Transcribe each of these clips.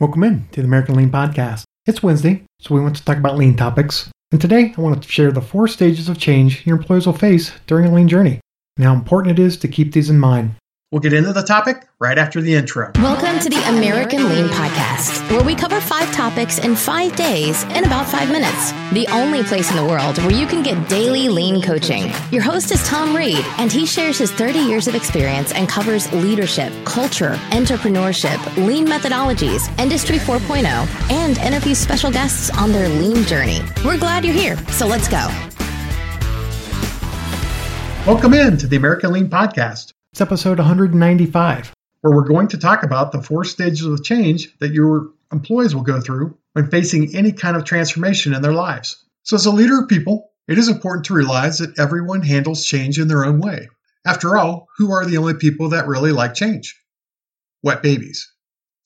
Welcome in to the American Lean Podcast. It's Wednesday, so we want to talk about lean topics. And today I want to share the four stages of change your employees will face during a lean journey and how important it is to keep these in mind. We'll get into the topic right after the intro. Welcome to the American Lean Podcast, where we cover five topics in five days in about five minutes. The only place in the world where you can get daily lean coaching. Your host is Tom Reed, and he shares his 30 years of experience and covers leadership, culture, entrepreneurship, lean methodologies, Industry 4.0, and interviews special guests on their lean journey. We're glad you're here, so let's go. Welcome in to the American Lean Podcast. It's episode 195. where we're going to talk about the four stages of change that your employees will go through when facing any kind of transformation in their lives. So, as a leader of people, it is important to realize that everyone handles change in their own way. After all, who are the only people that really like change? Wet babies.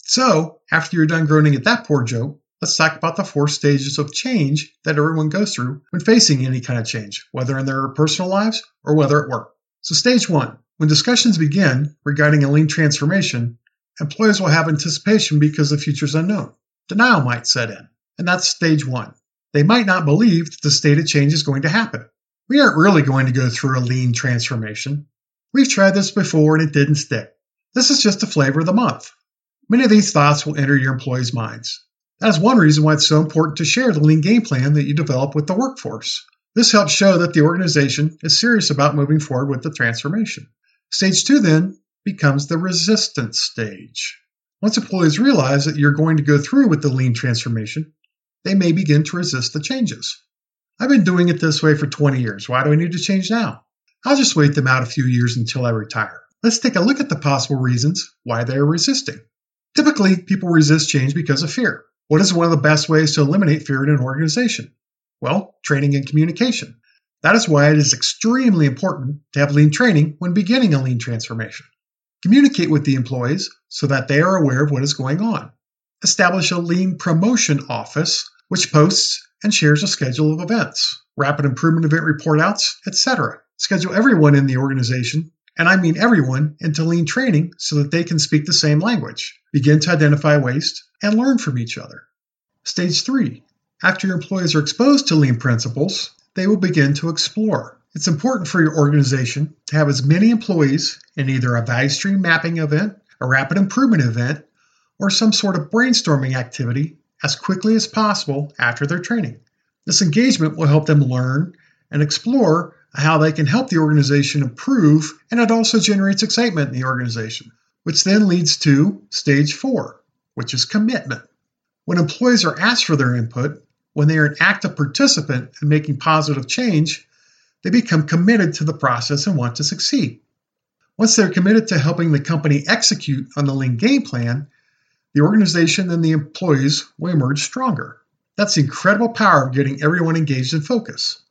So, after you're done groaning at that poor joke, let's talk about the four stages of change that everyone goes through when facing any kind of change, whether in their personal lives or whether at work. So, stage one when discussions begin regarding a lean transformation, employees will have anticipation because the future is unknown. Denial might set in, and that's stage one. They might not believe that the state of change is going to happen. We aren't really going to go through a lean transformation. We've tried this before and it didn't stick. This is just the flavor of the month. Many of these thoughts will enter your employees' minds. That is one reason why it's so important to share the lean game plan that you develop with the workforce. This helps show that the organization is serious about moving forward with the transformation. Stage two then becomes the resistance stage. Once employees realize that you're going to go through with the lean transformation, they may begin to resist the changes. I've been doing it this way for 20 years. Why do I need to change now? I'll just wait them out a few years until I retire. Let's take a look at the possible reasons why they are resisting. Typically, people resist change because of fear. What is one of the best ways to eliminate fear in an organization? Well, training and communication. That is why it is extremely important to have lean training when beginning a lean transformation. Communicate with the employees so that they are aware of what is going on. Establish a lean promotion office which posts and shares a schedule of events, rapid improvement event report outs, etc. Schedule everyone in the organization, and I mean everyone, into lean training so that they can speak the same language, begin to identify waste, and learn from each other. Stage 3. After your employees are exposed to lean principles, they will begin to explore. It's important for your organization to have as many employees in either a value stream mapping event, a rapid improvement event, or some sort of brainstorming activity as quickly as possible after their training. This engagement will help them learn and explore how they can help the organization improve, and it also generates excitement in the organization, which then leads to stage four, which is commitment. When employees are asked for their input, when they are an active participant in making positive change, they become committed to the process and want to succeed. Once they're committed to helping the company execute on the lean game plan, the organization and the employees will emerge stronger. That's the incredible power of getting everyone engaged and focused.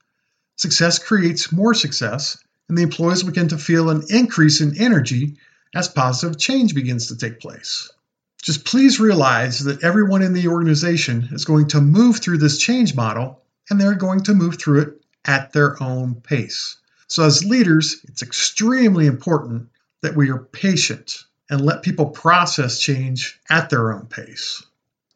Success creates more success, and the employees begin to feel an increase in energy as positive change begins to take place. Just please realize that everyone in the organization is going to move through this change model and they're going to move through it at their own pace. So, as leaders, it's extremely important that we are patient and let people process change at their own pace.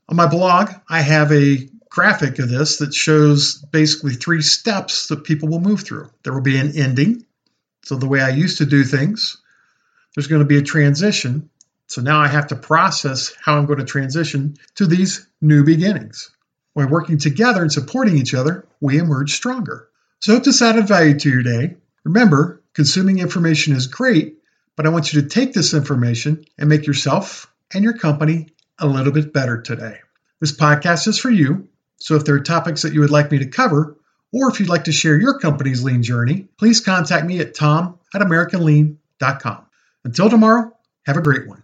On my blog, I have a graphic of this that shows basically three steps that people will move through. There will be an ending, so the way I used to do things. There's going to be a transition, so now I have to process how I'm going to transition to these new beginnings. By working together and supporting each other, we emerge stronger. So hope this added value to your day. Remember, consuming information is great, but I want you to take this information and make yourself and your company a little bit better today. This podcast is for you, so if there are topics that you would like me to cover, or if you'd like to share your company's lean journey, please contact me at tom at americanlean.com. Until tomorrow, have a great one.